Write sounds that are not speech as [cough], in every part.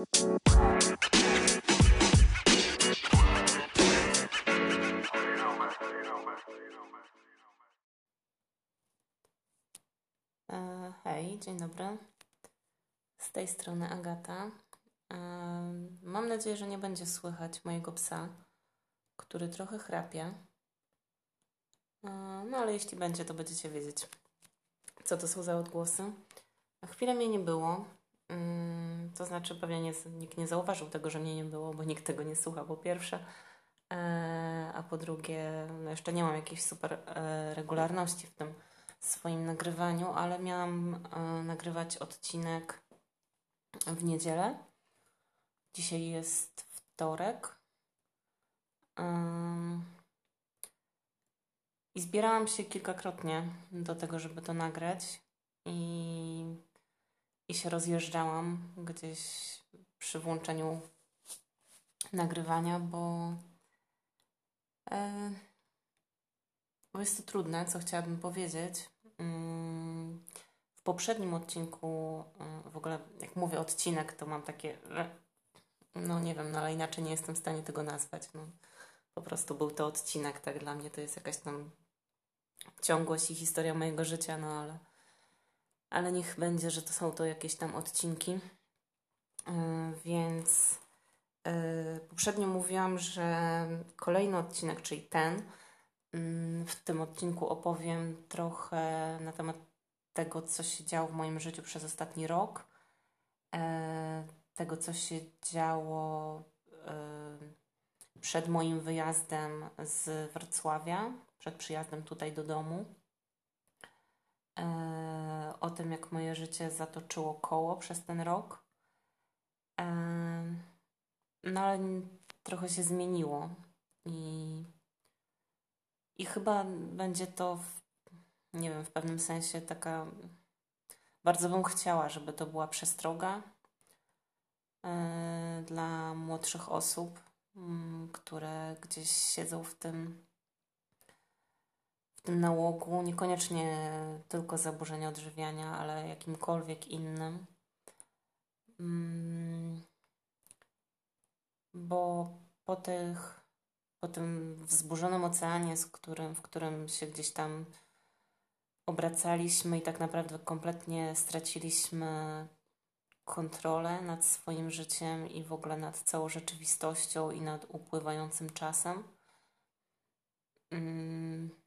E, hej, dzień dobry. Z tej strony Agata. E, mam nadzieję, że nie będzie słychać mojego psa, który trochę chrapie. E, no ale jeśli będzie, to będziecie wiedzieć, co to są za odgłosy. Chwilę mnie nie było. Mm, to znaczy, pewnie nie, nikt nie zauważył tego, że mnie nie było, bo nikt tego nie słucha, po pierwsze. A po drugie, no jeszcze nie mam jakiejś super regularności w tym swoim nagrywaniu, ale miałam e, nagrywać odcinek w niedzielę. Dzisiaj jest wtorek. I zbierałam się kilkakrotnie do tego, żeby to nagrać, i, i się rozjeżdżałam gdzieś przy włączeniu nagrywania, bo, e, bo jest to trudne, co chciałabym powiedzieć. Mm, w poprzednim odcinku, y, w ogóle jak mówię odcinek, to mam takie, no nie wiem, no ale inaczej nie jestem w stanie tego nazwać. No, po prostu był to odcinek, tak dla mnie to jest jakaś tam ciągłość i historia mojego życia, no ale, ale niech będzie, że to są to jakieś tam odcinki. Yy, więc yy, poprzednio mówiłam, że kolejny odcinek, czyli ten, Mm, w tym odcinku opowiem trochę na temat tego, co się działo w moim życiu przez ostatni rok, e, tego, co się działo e, przed moim wyjazdem z Wrocławia, przed przyjazdem tutaj do domu, e, o tym, jak moje życie zatoczyło koło przez ten rok. No ale trochę się zmieniło i i chyba będzie to, w, nie wiem, w pewnym sensie taka. Bardzo bym chciała, żeby to była przestroga yy, dla młodszych osób, które gdzieś siedzą w tym, w tym nałogu, niekoniecznie tylko zaburzenia odżywiania, ale jakimkolwiek innym. Yy, bo po tych po tym wzburzonym oceanie, z którym, w którym się gdzieś tam obracaliśmy i tak naprawdę kompletnie straciliśmy kontrolę nad swoim życiem i w ogóle nad całą rzeczywistością i nad upływającym czasem. Mm.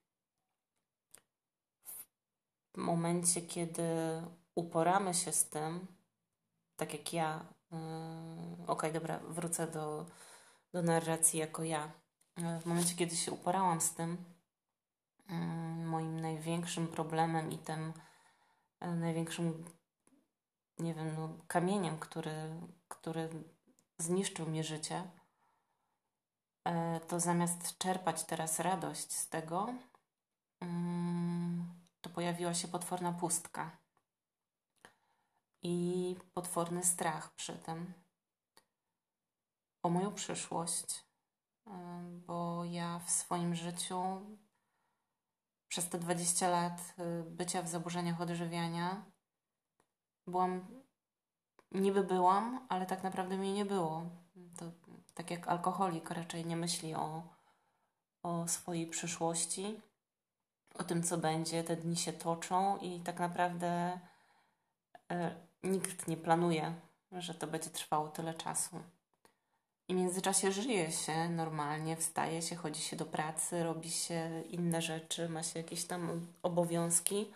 W momencie, kiedy uporamy się z tym, tak jak ja, yy, okej, okay, dobra, wrócę do, do narracji jako ja. W momencie, kiedy się uporałam z tym, mm, moim największym problemem i tym e, największym, nie wiem, no, kamieniem, który, który zniszczył mi życie, e, to zamiast czerpać teraz radość z tego, pojawiła się potworna pustka i potworny strach przy tym o moją przyszłość, bo ja w swoim życiu przez te 20 lat y, bycia w zaburzeniach odżywiania byłam, niby byłam, ale tak naprawdę mnie nie było. To tak jak alkoholik raczej nie myśli o, o swojej przyszłości, o tym, co będzie, te dni się toczą i tak naprawdę y, nikt nie planuje, że to będzie trwało tyle czasu. I w międzyczasie żyje się normalnie, wstaje się, chodzi się do pracy, robi się inne rzeczy, ma się jakieś tam obowiązki,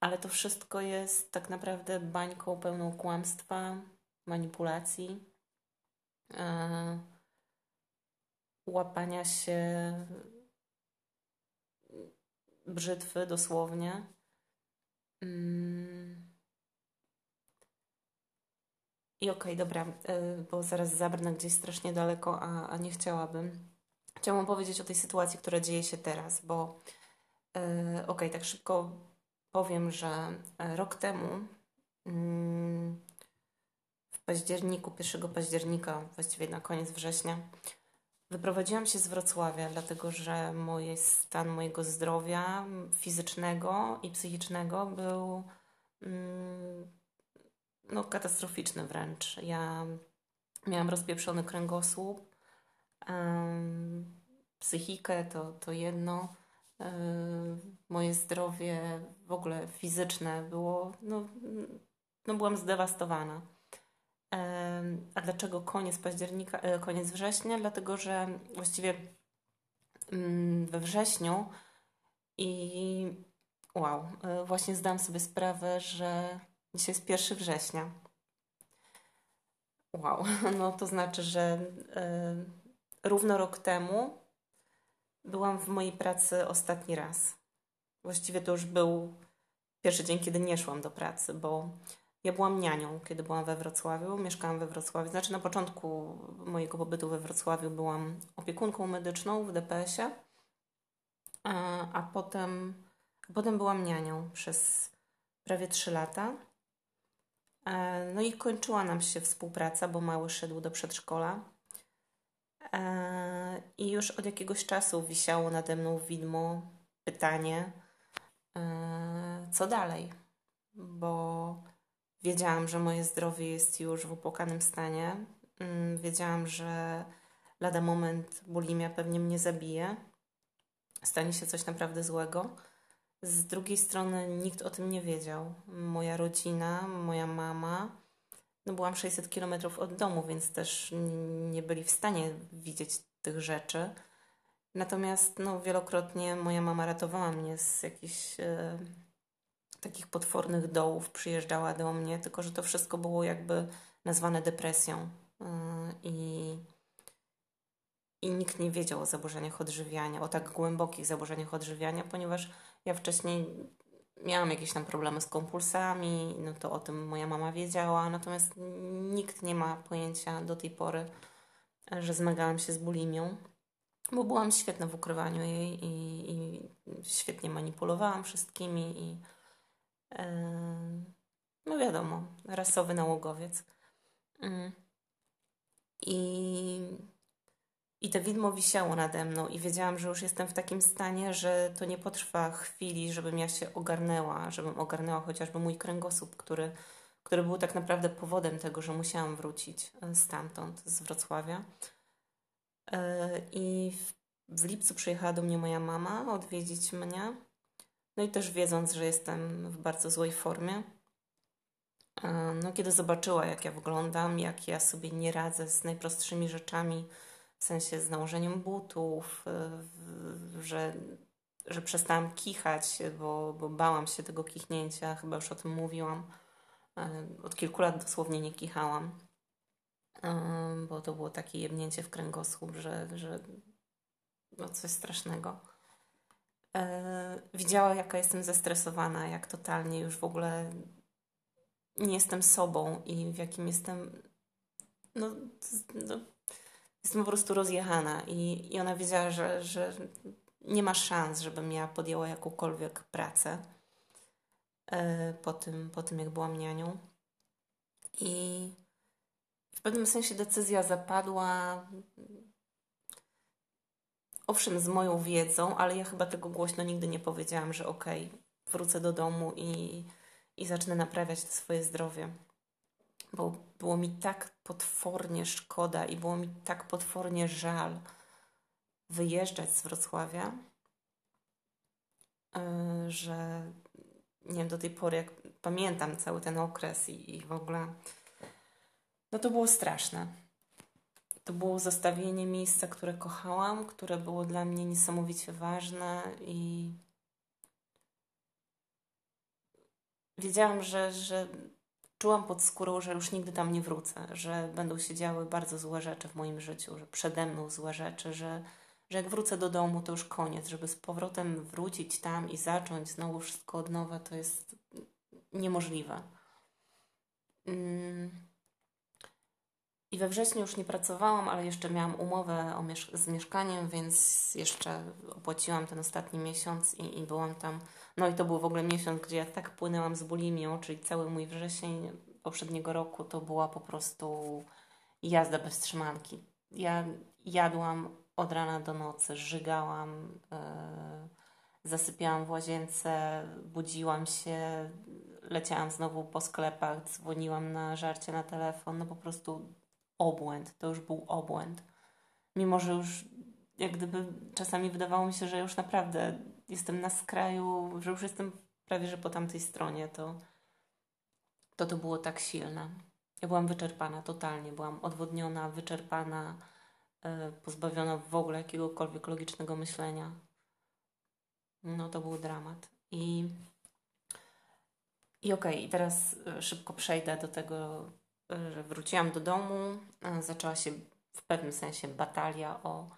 ale to wszystko jest tak naprawdę bańką pełną kłamstwa, manipulacji, e, łapania się brzytwy dosłownie. Mm. I okej, okay, dobra, y, bo zaraz zabrnę gdzieś strasznie daleko, a, a nie chciałabym. Chciałam powiedzieć o tej sytuacji, która dzieje się teraz, bo yy, okej, okay, tak szybko powiem, że e, rok temu yy, w październiku, 1 października, właściwie na koniec września, wyprowadziłam się z Wrocławia, dlatego że mój stan mojego zdrowia fizycznego i psychicznego był mm, no, katastroficzny wręcz. Ja miałam rozpieprzony kręgosłup, psychikę to, to jedno, moje zdrowie w ogóle fizyczne było, no, no byłam zdewastowana. A dlaczego koniec października, e, koniec września? Dlatego, że właściwie mm, we wrześniu i wow, e, właśnie zdałam sobie sprawę, że dzisiaj jest 1 września. Wow, [laughs] no to znaczy, że równo rok temu byłam w mojej pracy ostatni raz. Właściwie to już był pierwszy dzień, kiedy nie szłam do pracy, bo ja byłam nianią, kiedy byłam we Wrocławiu. Mieszkałam we Wrocławiu. Znaczy, na początku mojego pobytu we Wrocławiu byłam opiekunką medyczną w DPS-ie, a, potem, potem byłam nianią przez prawie 3 lata. E, no i kończyła nam się współpraca, bo mały szedł do przedszkola. E, I już od jakiegoś czasu wisiało nade mną widmo pytanie, e, co dalej? Bo wiedziałam, że moje zdrowie jest już w opłakanym stanie. Mm, wiedziałam, że lada moment bulimia pewnie mnie zabije. Stanie się coś naprawdę złego. Z drugiej strony nikt o tym nie wiedział. Moja rodzina, moja mama. No byłam 600 km od domu, więc też nie byli w stanie widzieć tych rzeczy. Natomiast no, wielokrotnie moja mama ratowała mnie z jakichś e, takich potwornych dołów, przyjeżdżała do mnie, tylko że to wszystko było jakby nazwane depresją. E, I, I nikt nie wiedział o zaburzeniach odżywiania, o tak głębokich zaburzeniach odżywiania, ponieważ ja wcześniej miałam jakieś tam problemy z kompulsami, no to o tym moja mama wiedziała, natomiast nikt nie ma pojęcia do tej pory, że zmagałam się z bulimią, bo byłam świetna w ukrywaniu jej i, i świetnie manipulowałam wszystkimi i no wiadomo, rasowy nałogowiec. Yy. I i to widmo wisiało nade mną i wiedziałam, że już jestem w takim stanie, że to nie potrwa chwili, żebym ja się ogarnęła, żebym ogarnęła chociażby mój kręgosłup, który, który był tak naprawdę powodem tego, że musiałam wrócić e, stamtąd, z Wrocławia. E, I w, w lipcu przyjechała do mnie moja mama odwiedzić mnie. No i też wiedząc, że jestem w bardzo złej formie. E, no, kiedy zobaczyła, jak ja wyglądam, jak ja sobie nie radzę z najprostszymi rzeczami, w sensie z nałożeniem butów, y, że, że przestałam kichać, bo, bo bałam się tego kichnięcia, chyba już o tym mówiłam. Y, od kilku lat dosłownie nie kichałam, bo to było takie jebnięcie w kręgosłup, że, że no coś strasznego. Widziała, jaka jestem zestresowana, jak totalnie już w ogóle nie jestem sobą i w jakim jestem no, no jestem po prostu rozjechana i, i ona wiedziała, że, że nie ma szans, żebym ja podjęła jakąkolwiek pracę e, po tym, po tym, jak byłam nianią. I w pewnym sensie decyzja zapadła owszem z moją wiedzą, ale ja chyba tego głośno nigdy nie powiedziałam, że okej, okay, wrócę do domu i, i zacznę naprawiać swoje zdrowie bo było mi tak potwornie szkoda i było mi tak potwornie żal wyjeżdżać z Wrocławia, e, że nie wiem, do tej pory, jak pamiętam cały ten okres i, i w ogóle, no to było straszne. To było zostawienie miejsca, które kochałam, które było dla mnie niesamowicie ważne i wiedziałam, że, że czułam pod skórą, że już nigdy tam nie wrócę, że będą się działy bardzo złe rzeczy w moim życiu, że przede mną złe rzeczy, że, że jak wrócę do domu, to już koniec, żeby z powrotem wrócić tam i zacząć znowu wszystko od nowa, to jest niemożliwe. Mm. I we wrześniu już nie pracowałam, ale jeszcze miałam umowę miesz z mieszkaniem, więc jeszcze opłaciłam ten ostatni miesiąc i, i byłam tam. No i to był w ogóle miesiąc, gdzie ja tak płynęłam z bulimią, czyli cały mój wrzesień poprzedniego roku to była po prostu jazda bez trzymanki. Ja jadłam od rana do nocy, żygałam, yy, zasypiałam w łazience, budziłam się, leciałam znowu po sklepach, dzwoniłam na żarcie na telefon, no po prostu obłęd, to już był obłęd. Mimo, że już jak gdyby czasami wydawało mi się, że już naprawdę jestem na skraju, że już jestem prawie, że po tamtej stronie, to to, to było tak silne. Ja byłam wyczerpana totalnie, byłam odwodniona, wyczerpana, yy, pozbawiona w ogóle jakiegokolwiek logicznego myślenia. No to był dramat. I, i okej, okay, teraz e, szybko przejdę do tego, że wróciłam do domu, zaczęła się w pewnym sensie batalia o,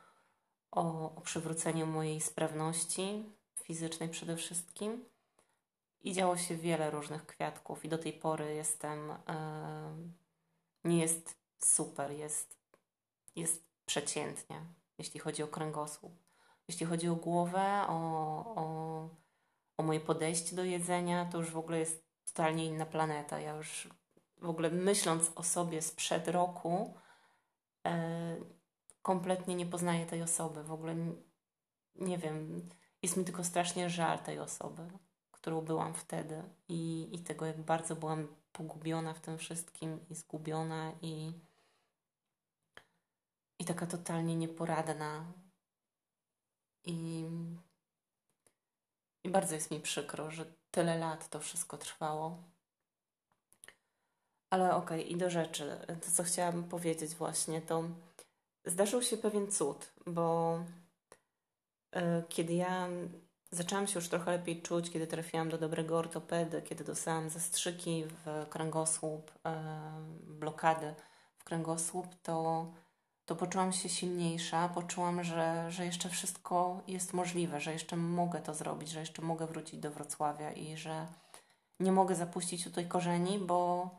o, o przywrócenie mojej sprawności fizycznej przede wszystkim. I działo się wiele różnych kwiatków, i do tej pory jestem. Yy, nie jest super, jest, jest przeciętnie, jeśli chodzi o kręgosłup. Jeśli chodzi o głowę, o, o, o moje podejście do jedzenia, to już w ogóle jest totalnie inna planeta. Ja już w ogóle myśląc o sobie sprzed roku, yy, kompletnie nie poznaję tej osoby. W ogóle nie wiem, jest mi tylko strasznie żal tej osoby którą byłam wtedy i, i tego, jak bardzo byłam pogubiona w tym wszystkim i zgubiona i, i taka totalnie nieporadna. I, I bardzo jest mi przykro, że tyle lat to wszystko trwało. Ale okej, okay, i do rzeczy. To, co chciałabym powiedzieć właśnie, to zdarzył się pewien cud, bo y, kiedy ja Zaczęłam się już trochę lepiej czuć, kiedy trafiłam do dobrego ortopedy, kiedy dostałam zastrzyki w kręgosłup, blokady w kręgosłup, to, to poczułam się silniejsza, poczułam, że, że jeszcze wszystko jest możliwe, że jeszcze mogę to zrobić, że jeszcze mogę wrócić do Wrocławia i że nie mogę zapuścić tutaj korzeni, bo,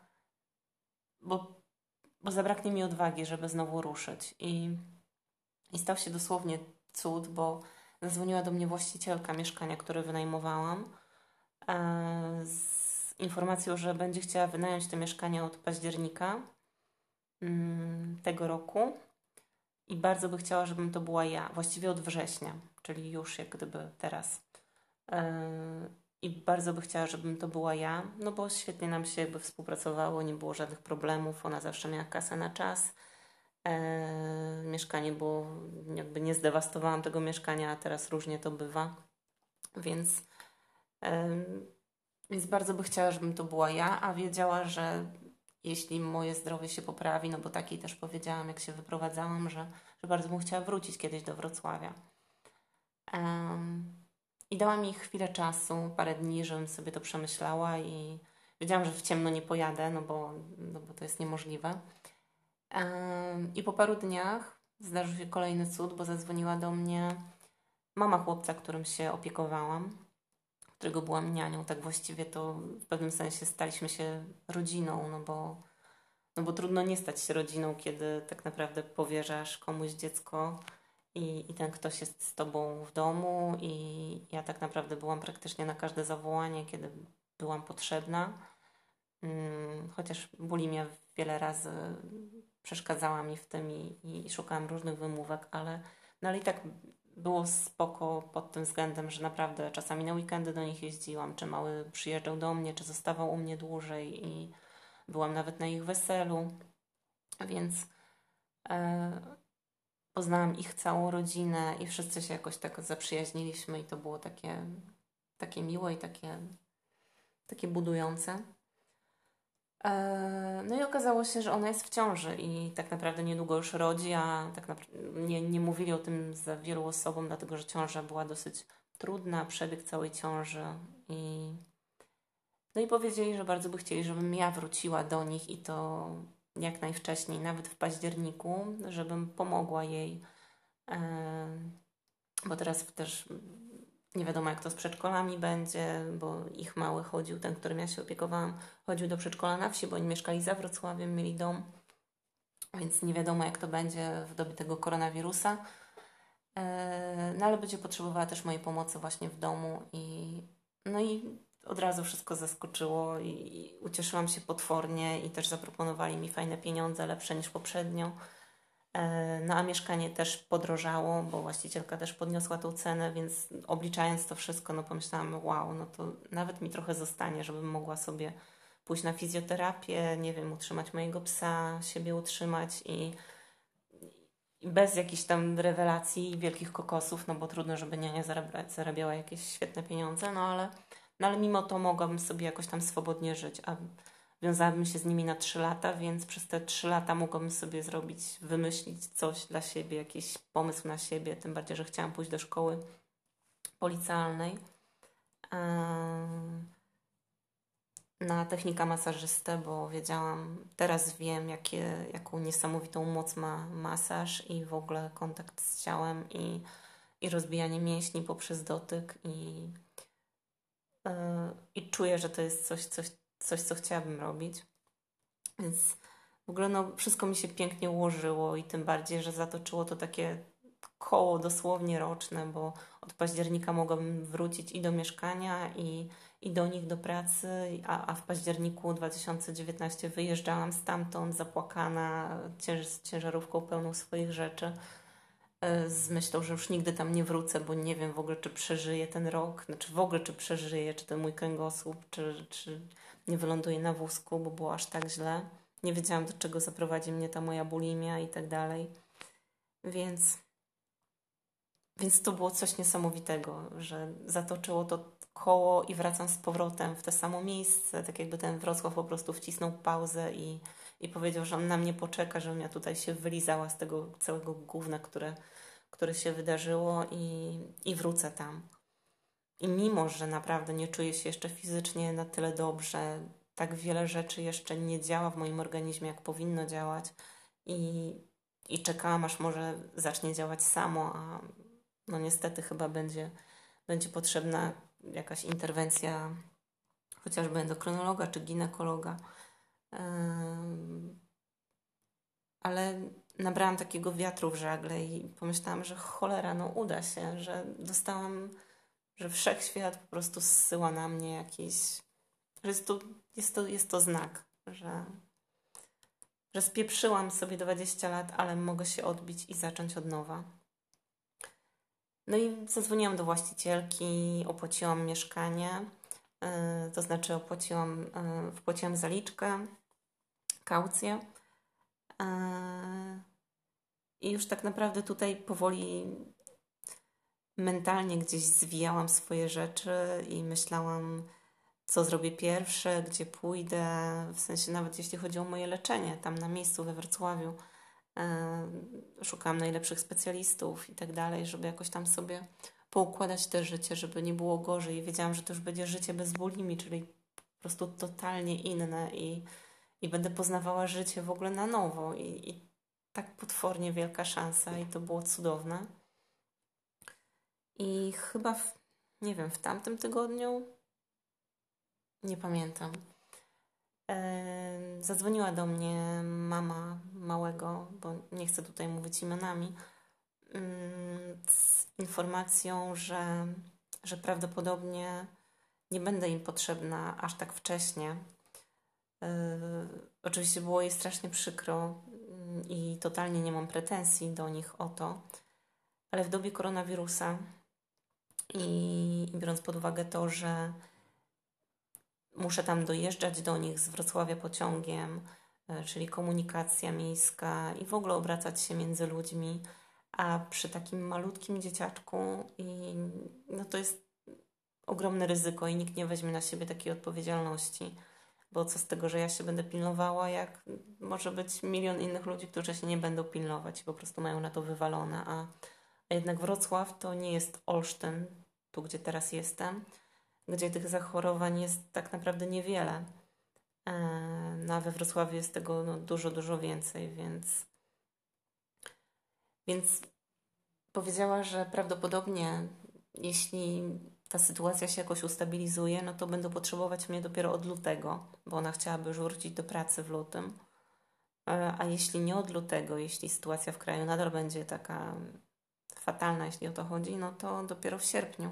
bo, bo zabraknie mi odwagi, żeby znowu ruszyć. I, i stał się dosłownie cud, bo Zadzwoniła do mnie właścicielka mieszkania, które wynajmowałam e, z informacją, że będzie chciała wynająć to mieszkanie od października mm, tego roku i bardzo by chciała, żebym to była ja, właściwie od września, czyli już jak gdyby teraz. I bardzo by chciała, żebym to była ja, no bo świetnie nam się jakby współpracowało, nie było żadnych problemów, ona zawsze miała kasę na czas e, mieszkanie, bo jakby nie zdewastowałam tego mieszkania, a teraz różnie to bywa. Więc, więc bardzo by chciała, żebym to była ja, a wiedziała, że jeśli moje zdrowie się poprawi, no bo takiej też powiedziałam, jak się wyprowadzałam, że, że bardzo bym chciała wrócić kiedyś do Wrocławia. I dała mi chwilę czasu, parę dni, żebym sobie to przemyślała i wiedziałam, że w ciemno nie pojadę, no bo, no bo to jest niemożliwe. I po paru dniach zdarzył się kolejny cud, bo zadzwoniła do mnie mama chłopca, którym się opiekowałam, którego byłam nianią. Tak właściwie to w pewnym sensie staliśmy się rodziną, no bo, no bo trudno nie stać się rodziną, kiedy tak naprawdę powierzasz komuś dziecko i, i ten ktoś jest z tobą w domu i ja tak naprawdę byłam praktycznie na każde zawołanie, kiedy byłam potrzebna. Hmm, chociaż bulimia wiele razy przeszkadzała mi w tym i, i szukałam różnych wymówek, ale, no ale i tak było spoko pod tym względem, że naprawdę czasami na weekendy do nich jeździłam, czy mały przyjeżdżał do mnie, czy zostawał u mnie dłużej i byłam nawet na ich weselu, więc e, poznałam ich całą rodzinę i wszyscy się jakoś tak zaprzyjaźniliśmy i to było takie, takie miłe i takie, takie budujące. E, no i okazało się, że ona jest w ciąży i tak naprawdę niedługo już rodzi, a tak nie, nie mówili o tym za wielu osobom, dlatego że ciąża była dosyć trudna, przebieg całej ciąży i no i powiedzieli, że bardzo by chcieli, żebym ja wróciła do nich i to jak najwcześniej, nawet w październiku, żebym pomogła jej, e, bo teraz też nie wiadomo, jak to z przedszkolami będzie, bo ich mały chodził, ten, którym ja się opiekowałam, chodził do przedszkola na wsi, bo oni mieszkali za Wrocławiem, mieli dom, więc nie wiadomo, jak to będzie w dobie tego koronawirusa. E, no ale będzie potrzebowała też mojej pomocy właśnie w domu i no i od razu wszystko zaskoczyło i ucieszyłam się potwornie i też zaproponowali mi fajne pieniądze, lepsze niż poprzednio. E, no a mieszkanie też podrożało, bo właścicielka też podniosła tą cenę, więc obliczając to wszystko, no pomyślałam, wow, no to nawet mi trochę zostanie, żebym mogła sobie pójść na fizjoterapię, nie wiem, utrzymać mojego psa, siebie utrzymać i, bez jakichś tam rewelacji i wielkich kokosów, no bo trudno, żeby zarabia, zarabiała jakieś świetne pieniądze, no ale, no ale mimo to mogłabym sobie jakoś tam swobodnie żyć, a wiązałabym się z nimi na trzy lata, więc przez te trzy lata mogłabym sobie zrobić, wymyślić coś dla siebie, jakiś pomysł na siebie, tym bardziej, że chciałam pójść do szkoły policjalnej. Na technika masażystę, bo wiedziałam, teraz wiem, jakie, jaką niesamowitą moc ma masaż i w ogóle kontakt z ciałem i, i rozbijanie mięśni poprzez dotyk i, yy, i czuję, że to jest coś, coś, coś, co chciałabym robić. Więc w ogóle no, wszystko mi się pięknie ułożyło i tym bardziej, że zatoczyło to takie koło dosłownie roczne, bo od października mogłabym wrócić i do mieszkania, i, i do nich do pracy, a, a w październiku 2019 wyjeżdżałam stamtąd zapłakana cięż, ciężarówką pełną swoich rzeczy z myślą, że już nigdy tam nie wrócę, bo nie wiem w ogóle, czy przeżyję ten rok, znaczy w ogóle, czy przeżyję, czy ten mój kręgosłup, czy, czy nie wyląduję na wózku, bo było aż tak źle. Nie wiedziałam, do czego zaprowadzi mnie ta moja bulimia i tak dalej. Więc, więc to było coś niesamowitego, że zatoczyło to koło i wracam z powrotem w to samo miejsce. Tak jakby ten Wrocław po prostu wcisnął pauzę i, i powiedział, że on na mnie poczeka, żebym ja tutaj się wylizała z tego całego gówna, które, które się wydarzyło i, i wrócę tam. I mimo, że naprawdę nie czuję się jeszcze fizycznie na tyle dobrze, tak wiele rzeczy jeszcze nie działa w moim organizmie, jak powinno działać, i, i czekałam, aż może zacznie działać samo, a no niestety chyba będzie, będzie potrzebna jakaś interwencja chociażby endokrynologa czy ginekologa. Ale nabrałam takiego wiatru w żagle i pomyślałam, że cholera, no uda się, że dostałam że wszechświat po prostu zsyła na mnie jakiś, że jest to, jest to, jest to znak, że, że spieprzyłam sobie 20 lat, ale mogę się odbić i zacząć od nowa. No i zadzwoniłam do właścicielki, opłaciłam mieszkanie, yy, to znaczy opłaciłam, yy, wpłaciłam zaliczkę, kaucję. Yy, I już tak naprawdę tutaj powoli mentalnie gdzieś zwijałam swoje rzeczy i myślałam, co zrobię pierwsze, gdzie pójdę, w sensie nawet jeśli chodzi o moje leczenie, tam na miejscu we Wrocławiu. Yy, szukałam najlepszych specjalistów i tak dalej, żeby jakoś tam sobie poukładać te życie, żeby nie było gorzej. Wiedziałam, że to już będzie życie bez bulimi, czyli po prostu totalnie inne i, i będę poznawała życie w ogóle na nowo. I, I tak potwornie wielka szansa i to było cudowne. I chyba, w, nie wiem, w tamtym tygodniu, nie pamiętam, e, zadzwoniła do mnie mama małego, bo nie chcę tutaj mówić imionami, z informacją, że, że prawdopodobnie nie będę im potrzebna aż tak wcześnie. E, oczywiście było jej strasznie przykro mm, i totalnie nie mam pretensji do nich o to, ale w dobie koronawirusa i biorąc pod uwagę to, że muszę tam dojeżdżać do nich z Wrocławia pociągiem, e, czyli komunikacja miejska i w ogóle obracać się między ludźmi, a przy takim malutkim dzieciaczku i no to jest ogromne ryzyko i nikt nie weźmie na siebie takiej odpowiedzialności. Bo co z tego, że ja się będę pilnowała, jak może być milion innych ludzi, którzy się nie będą pilnować i po prostu mają na to wywalone. A, a jednak Wrocław to nie jest Olsztyn, tu gdzie teraz jestem, gdzie tych zachorowań jest tak naprawdę niewiele. E, no a we Wrocławiu jest tego no, dużo, dużo więcej, więc, więc powiedziała, że prawdopodobnie jeśli ta sytuacja się jakoś ustabilizuje, no to będą potrzebować mnie dopiero od lutego, bo ona chciałaby już wrócić do pracy w lutym. E, a jeśli nie od lutego, jeśli sytuacja w kraju nadal będzie taka fatalna, jeśli o to chodzi, no to dopiero w sierpniu.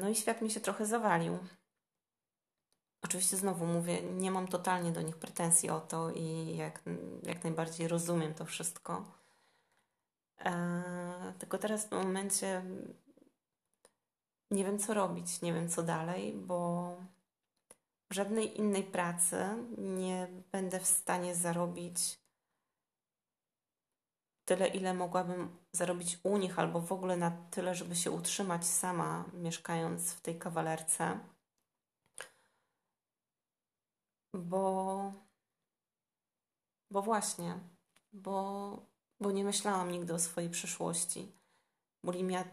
No i świat mi się trochę zawalił. Oczywiście znowu mówię, nie mam totalnie do nich pretensji o to i jak, jak najbardziej rozumiem to wszystko. E, tylko teraz w momencie nie wiem, co robić, nie wiem, co dalej, bo w żadnej innej pracy nie będę w stanie zarobić tyle, ile mogłabym zarobić u nich, albo w ogóle na tyle, żeby się utrzymać sama, mieszkając w tej kawalerce. Bo, bo właśnie, bo, bo nie myślałam nigdy o swojej przyszłości. Bulimia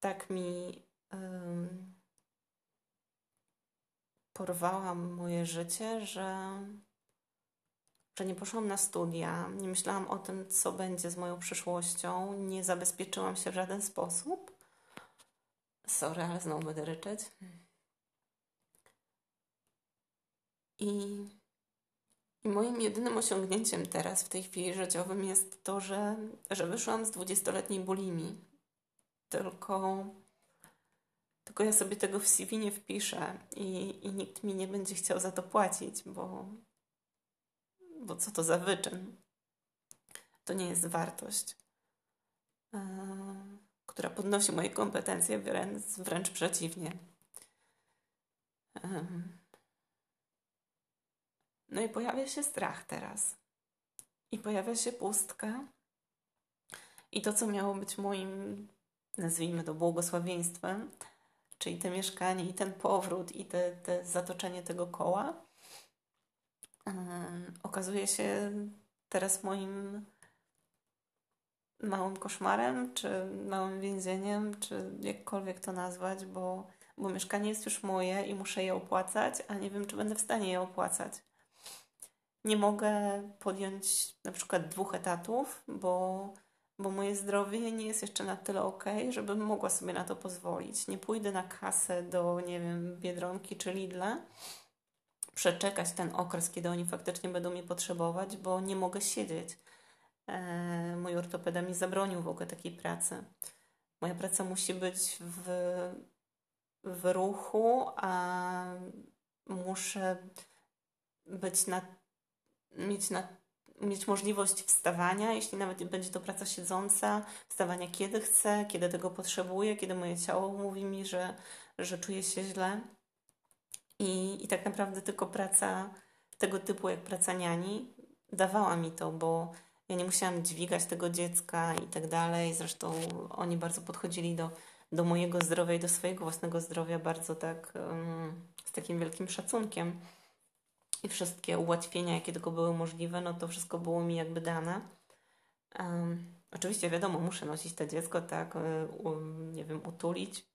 tak mi um, porwała moje życie, że, że nie poszłam na studia, nie myślałam o tym, co będzie z moją przyszłością, nie zabezpieczyłam się w żaden sposób. Sorry, ale znowu będę ryczeć. I, I moim jedynym osiągnięciem teraz w tej chwili życiowym jest to, że, że wyszłam z dwudziestoletniej bulimii. Tylko, tylko ja sobie tego w CV nie wpiszę i, i nikt mi nie będzie chciał za to płacić, bo, bo co to za wyczyn? To nie jest wartość, yy, która podnosi moje kompetencje, wręcz, wręcz przeciwnie. No i pojawia się strach teraz. I pojawia się pustka. I to, co miało być moim, nazwijmy to, błogosławieństwem, czyli te mieszkanie i ten powrót i te, te zatoczenie tego koła, okazuje się teraz moim małym koszmarem, czy małym więzieniem, czy jakkolwiek to nazwać, bo, bo mieszkanie jest już moje i muszę je opłacać, a nie wiem, czy będę w stanie je opłacać. Nie mogę podjąć na przykład dwóch etatów, bo, bo moje zdrowie nie jest jeszcze na tyle ok, żebym mogła sobie na to pozwolić. Nie pójdę na kasę do, nie wiem, Biedronki czy Lidla, przeczekać ten okres, kiedy oni faktycznie będą mnie potrzebować, bo nie mogę siedzieć. E, mój ortopeda mi zabronił w ogóle takiej pracy. Moja praca musi być w, w ruchu, a muszę być na mieć, na, mieć możliwość wstawania, jeśli nawet będzie to praca siedząca, wstawania kiedy chcę, kiedy tego potrzebuję, kiedy moje ciało mówi mi, że, że czuję się źle. I, I tak naprawdę tylko praca tego typu jak praca niani dawała mi to, bo ja nie musiałam dźwigać tego dziecka i tak dalej. Zresztą oni bardzo podchodzili do, do mojego zdrowia i do swojego własnego zdrowia bardzo tak um, z takim wielkim szacunkiem i wszystkie ułatwienia, jakie tylko były możliwe, no to wszystko było mi jakby dane. Um, oczywiście wiadomo, muszę nosić to dziecko, tak, y, nie wiem, utulić,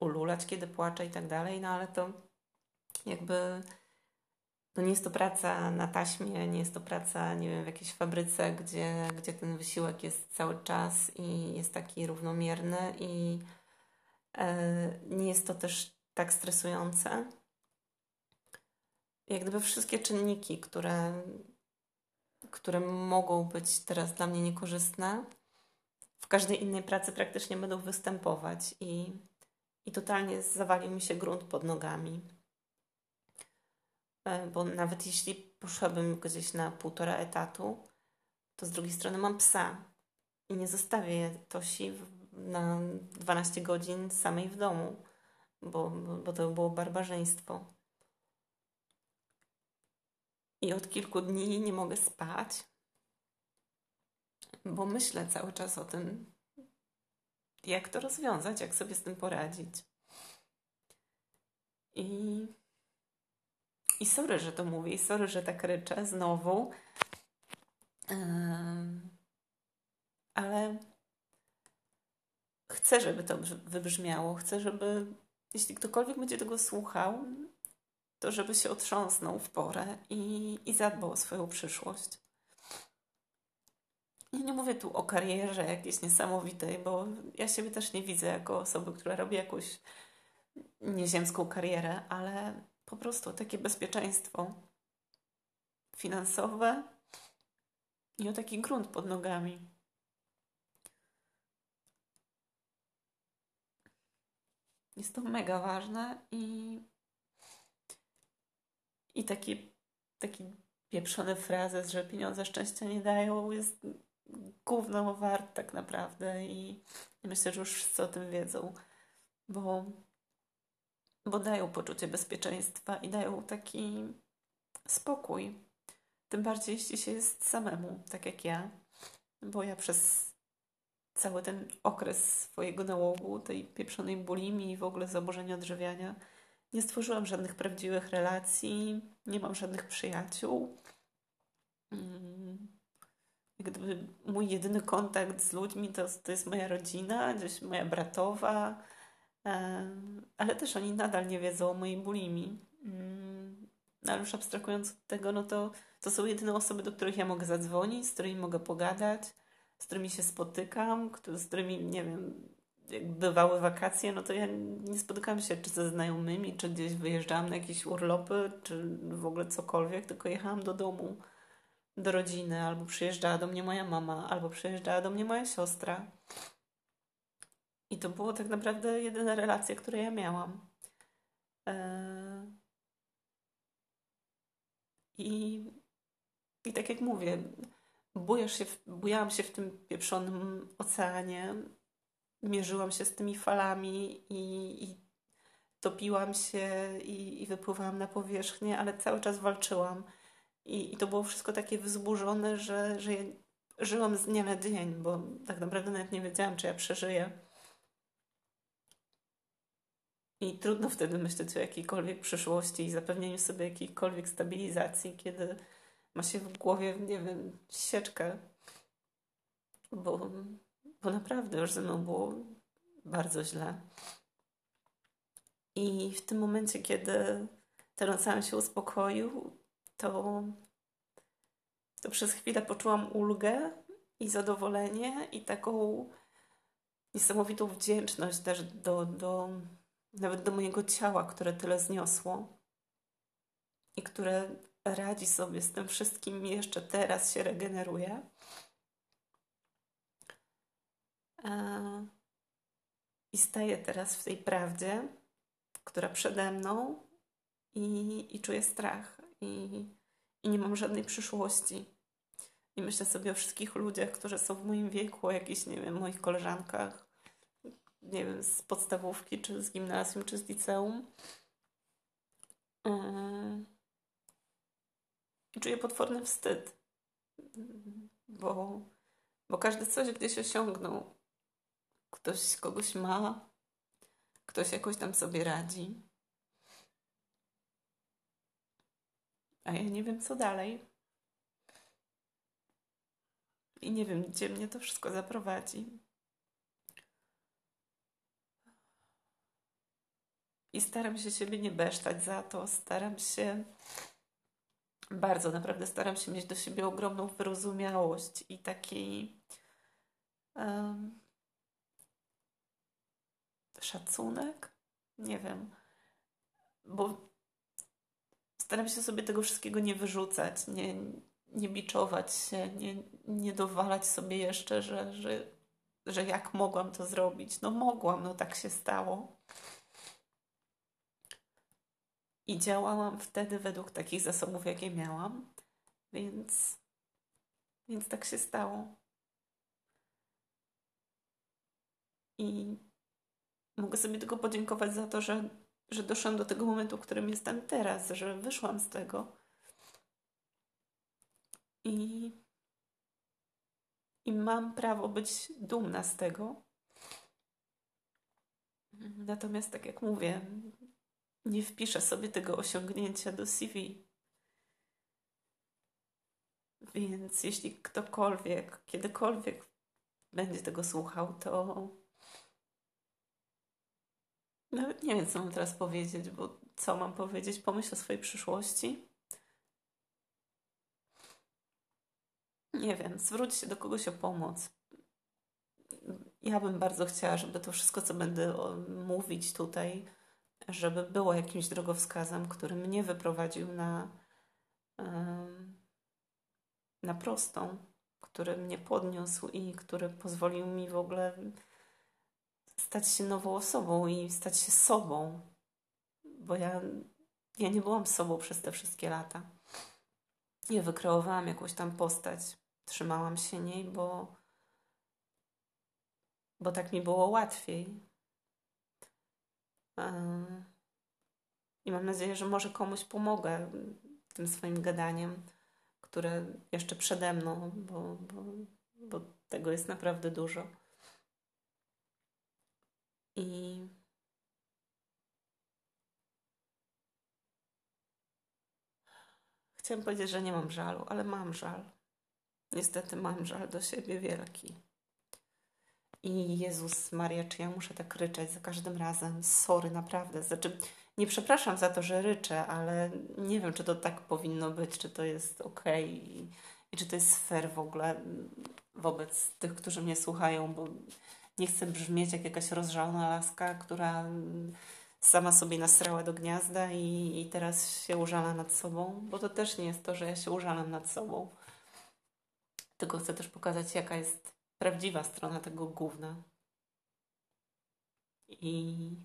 ululać, kiedy płacze i tak dalej, no ale to jakby no nie jest to praca na taśmie, nie jest to praca, nie wiem, w jakiejś fabryce, gdzie, gdzie ten wysiłek jest cały czas i jest taki równomierny i e, nie jest to też tak stresujące jak gdyby wszystkie czynniki, które, które mogą być teraz dla mnie niekorzystne, w każdej innej pracy praktycznie będą występować i, i totalnie zawalił mi się grunt pod nogami. E, bo nawet jeśli poszłabym gdzieś na półtora etatu, to z drugiej strony mam psa i nie zostawię Tosi na 12 godzin samej w domu, bo, bo to było barbarzyństwo. I od kilku dni nie mogę spać, bo myślę cały czas o tym, jak to rozwiązać, jak sobie z tym poradzić. I, i sorry, że to mówię, i sorry, że tak ryczę znowu, ale chcę, żeby to wybrzmiało. Chcę, żeby jeśli ktokolwiek będzie tego słuchał, to żeby się otrząsnął w porę i, i zadbał o swoją przyszłość. I nie mówię tu o karierze jakiejś niesamowitej, bo ja siebie też nie widzę jako osoby, która robi jakąś nieziemską karierę, ale po prostu takie bezpieczeństwo finansowe i o taki grunt pod nogami. Jest to mega ważne i I taki, taki pieprzony frazes, że pieniądze szczęścia nie dają, jest gówno wart tak naprawdę i myślę, że już wszyscy o tym wiedzą, bo, bo dają poczucie bezpieczeństwa i dają taki spokój. Tym bardziej, jeśli się jest samemu, tak jak ja, bo ja przez cały ten okres swojego nałogu, tej pieprzonej bulimi i w ogóle zaburzenia odżywiania, nie stworzyłam żadnych prawdziwych relacji, nie mam żadnych przyjaciół. Mm. Gdyby mój jedyny kontakt z ludźmi to, to jest moja rodzina, gdzieś moja bratowa, ale też oni nadal nie wiedzą o mojej bulimi. Mm. Ale już abstrahując od tego, no to, to są jedyne osoby, do których ja mogę zadzwonić, z którymi mogę pogadać, z którymi się spotykam, z którymi, nie wiem, jak bywały wakacje, no to ja nie spotykałam się czy ze znajomymi, czy gdzieś wyjeżdżałam na jakieś urlopy, czy w ogóle cokolwiek, tylko jechałam do domu, do rodziny, albo przyjeżdżała do mnie moja mama, albo przyjeżdżała do mnie moja siostra. I to było tak naprawdę jedyne relacje, które ja miałam. Eee... I, I tak jak mówię, bujasz się, bujałam się w tym pieprzonym oceanie, mierzyłam się z tymi falami i, i topiłam się i, i, wypływałam na powierzchnię, ale cały czas walczyłam. I, I, to było wszystko takie wzburzone, że, że ja żyłam z dnia na dzień, bo tak naprawdę nawet nie wiedziałam, czy ja przeżyję. I trudno wtedy myśleć o jakiejkolwiek przyszłości i zapewnieniu sobie jakiejkolwiek stabilizacji, kiedy ma się w głowie, nie wiem, sieczkę, bo bo naprawdę już ze mną było bardzo źle. I w tym momencie, kiedy ten ocean się uspokoił, to, to przez chwilę poczułam ulgę i zadowolenie i taką niesamowitą wdzięczność też do, do, nawet do mojego ciała, które tyle zniosło i które radzi sobie z tym wszystkim jeszcze teraz się regeneruje. I staję teraz w tej prawdzie, która przede mną i, i czuję strach i, i nie mam żadnej przyszłości. I myślę sobie o wszystkich ludziach, którzy są w moim wieku, o jakichś, nie wiem, moich koleżankach, nie wiem, z podstawówki, czy z gimnazjum, czy z liceum. I czuję potworny wstyd, bo, bo każdy coś gdzieś osiągnął ktoś kogoś ma, ktoś jakoś tam sobie radzi. A ja nie wiem, co dalej. I nie wiem, gdzie mnie to wszystko zaprowadzi. I staram się siebie nie besztać za to. Staram się bardzo, naprawdę staram się mieć do siebie ogromną wyrozumiałość i taki um, szacunek? Nie wiem. Bo staram się sobie tego wszystkiego nie wyrzucać, nie, nie biczować się, nie, nie dowalać sobie jeszcze, że, że, że jak mogłam to zrobić. No mogłam, no tak się stało. I działałam wtedy według takich zasobów, jakie miałam, więc, więc tak się stało. I mogę sobie tylko podziękować za to, że, że doszłam do tego momentu, w którym jestem teraz, że wyszłam z tego. I, i mam prawo być dumna z tego. Natomiast, tak jak mówię, nie wpiszę sobie tego osiągnięcia do CV. Więc jeśli ktokolwiek, kiedykolwiek będzie tego słuchał, to nawet nie wiem, co mam teraz powiedzieć, bo co mam powiedzieć? Pomyśl o swojej przyszłości. Nie wiem, zwróć się do kogoś o pomoc. Ja bym bardzo chciała, żeby to wszystko, co będę mówić tutaj, żeby było jakimś drogowskazem, który mnie wyprowadził na, na prostą, który mnie podniósł i który pozwolił mi w ogóle stać się nową osobą i stać się sobą. Bo ja ja nie byłam sobą przez te wszystkie lata. Ja wykreowałam jakąś tam postać, trzymałam się niej, bo, bo tak mi było łatwiej. I mam nadzieję, że może komuś pomogę tym swoim gadaniem, które jeszcze przede mną, bo, bo, bo tego jest naprawdę dużo. I chciałam powiedzieć, że nie mam żalu, ale mam żal. Niestety mam żal do siebie wielki. I Jezus Maria, czy ja muszę tak ryczeć za każdym razem? Sorry, naprawdę. Znaczy, nie przepraszam za to, że ryczę, ale nie wiem, czy to tak powinno być, czy to jest ok i, i czy to jest fair w ogóle wobec tych, którzy mnie słuchają, bo nie chcę brzmieć jak jakaś rozżalona laska, która sama sobie nasrała do gniazda i, i teraz się użala nad sobą, bo to też nie jest to, że ja się użalam nad sobą. Tylko chcę też pokazać, jaka jest prawdziwa strona tego gówna. I,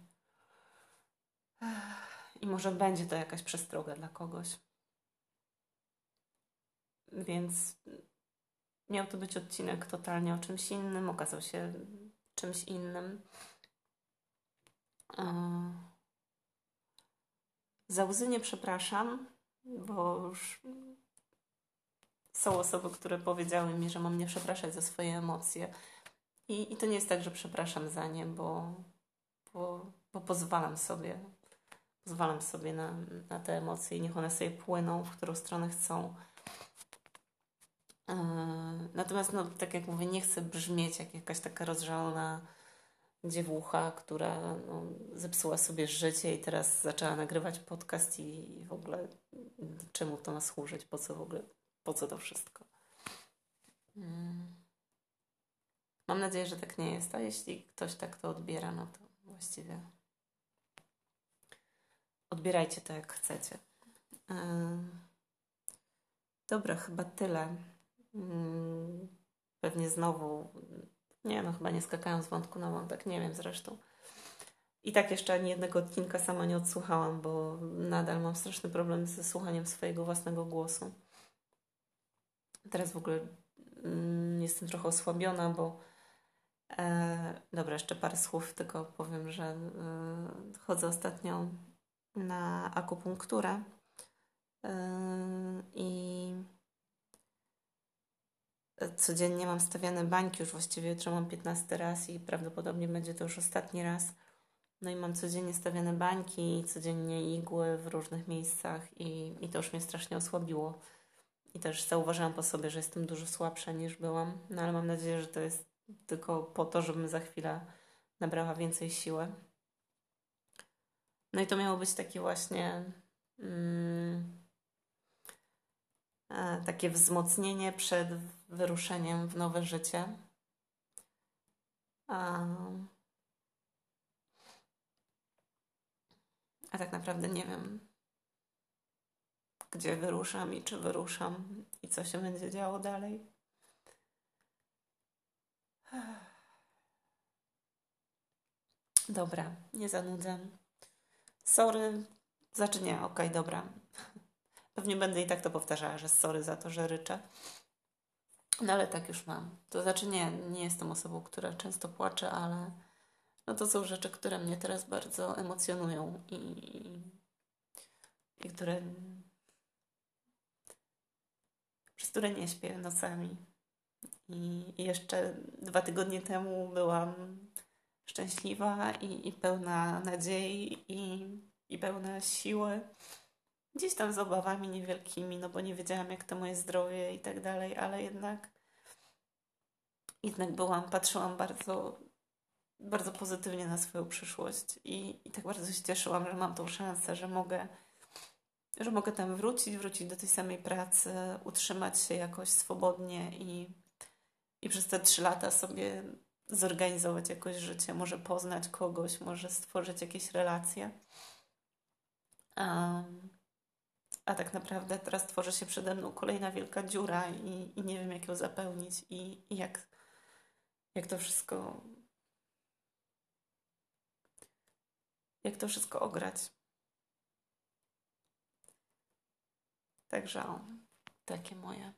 i może będzie to jakaś przestroga dla kogoś. Więc miał to być odcinek totalnie o czymś innym, okazał się czymś innym. Za łzy nie przepraszam, bo już są osoby, które powiedziały mi, że mam nie przepraszać za swoje emocje. I, i to nie jest tak, że przepraszam za nie, bo, bo, bo pozwalam sobie. Pozwalam sobie na, na te emocje i niech one sobie płyną, w którą stronę chcą. Yy, natomiast, no, tak jak mówię, nie chcę brzmieć jak jakaś taka rozżalona dziewucha, która no, zepsuła sobie życie i teraz zaczęła nagrywać podcast i w ogóle czemu to ma służyć, po co w ogóle po co to wszystko? Hmm. Mam nadzieję, że tak nie jest, a jeśli ktoś tak to odbiera, no to właściwie odbierajcie to jak chcecie. Dobra, chyba tyle. Hmm. Pewnie znowu, nie no, chyba nie skakając z wątku na wątek, nie wiem zresztą. I tak jeszcze ani jednego odcinka sama nie odsłuchałam, bo nadal mam straszny problem ze słuchaniem swojego własnego głosu. Teraz w ogóle mm, jestem trochę osłabiona, bo e, dobra, jeszcze parę słów, tylko powiem, że e, chodzę ostatnio na akupunkturę e, i codziennie mam stawiane bańki, już właściwie jutro mam 15 raz i prawdopodobnie będzie to już ostatni raz. No i mam codziennie stawiane bańki, codziennie igły w różnych miejscach i, i to już mnie strasznie osłabiło. I też zauważyłam po sobie, że jestem dużo słabsza niż byłam, no ale mam nadzieję, że to jest tylko po to, żebym za chwilę nabrała więcej siły. No i to miało być takie właśnie mm, e, takie wzmocnienie przed wyruszeniem w nowe życie. A, a tak naprawdę nie wiem, gdzie wyruszam i czy wyruszam i co się będzie działo dalej. Dobra, nie zanudzę. Sorry. Nie, okej, okay, dobra. Pewnie będę i tak to powtarzała, że sorry za to, że ryczę. No ale tak już mam. To znaczy nie, nie jestem osobą, która często płacze, ale no to są rzeczy, które mnie teraz bardzo emocjonują i, i, które przez które nie śpię nocami. I jeszcze dwa tygodnie temu byłam szczęśliwa i, i pełna nadziei i, i pełna siły. Gdzieś tam z obawami niewielkimi, no bo nie wiedziałam, jak to moje zdrowie i tak dalej, ale jednak jednak byłam, patrzyłam bardzo, bardzo pozytywnie na swoją przyszłość i, i tak bardzo się cieszyłam, że mam tą szansę, że mogę że mogę tam wrócić, wrócić do tej samej pracy, utrzymać się jakoś swobodnie i, i przez te trzy lata sobie zorganizować jakoś życie, może poznać kogoś, może stworzyć jakieś relacje. Um, a tak naprawdę teraz tworzy się przede mną kolejna wielka dziura i, i nie wiem, jak ją zapełnić i, i jak, jak to wszystko. Jak to wszystko ograć. Także o, takie moje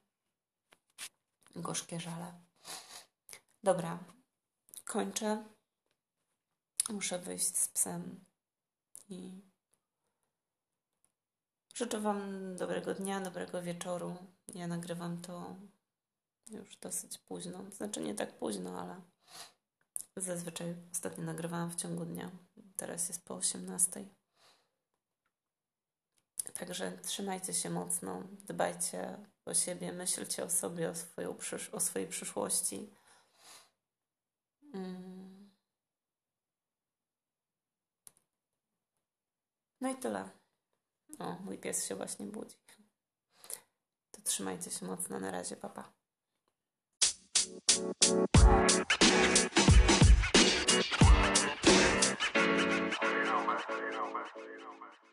gorzkie żale. Dobra, kończę. Muszę wyjść z psem i życzę Wam dobrego dnia, dobrego wieczoru. Ja nagrywam to już dosyć późno. Znaczy nie tak późno, ale zazwyczaj ostatnio nagrywałam w ciągu dnia. Teraz jest po 18. Także trzymajcie się mocno, dbajcie o siebie, myślcie o sobie, o, swoją o swojej przyszłości. Mm. No i tyle. O, mój pies się właśnie budzi. To trzymajcie się mocno. Na razie, papa. You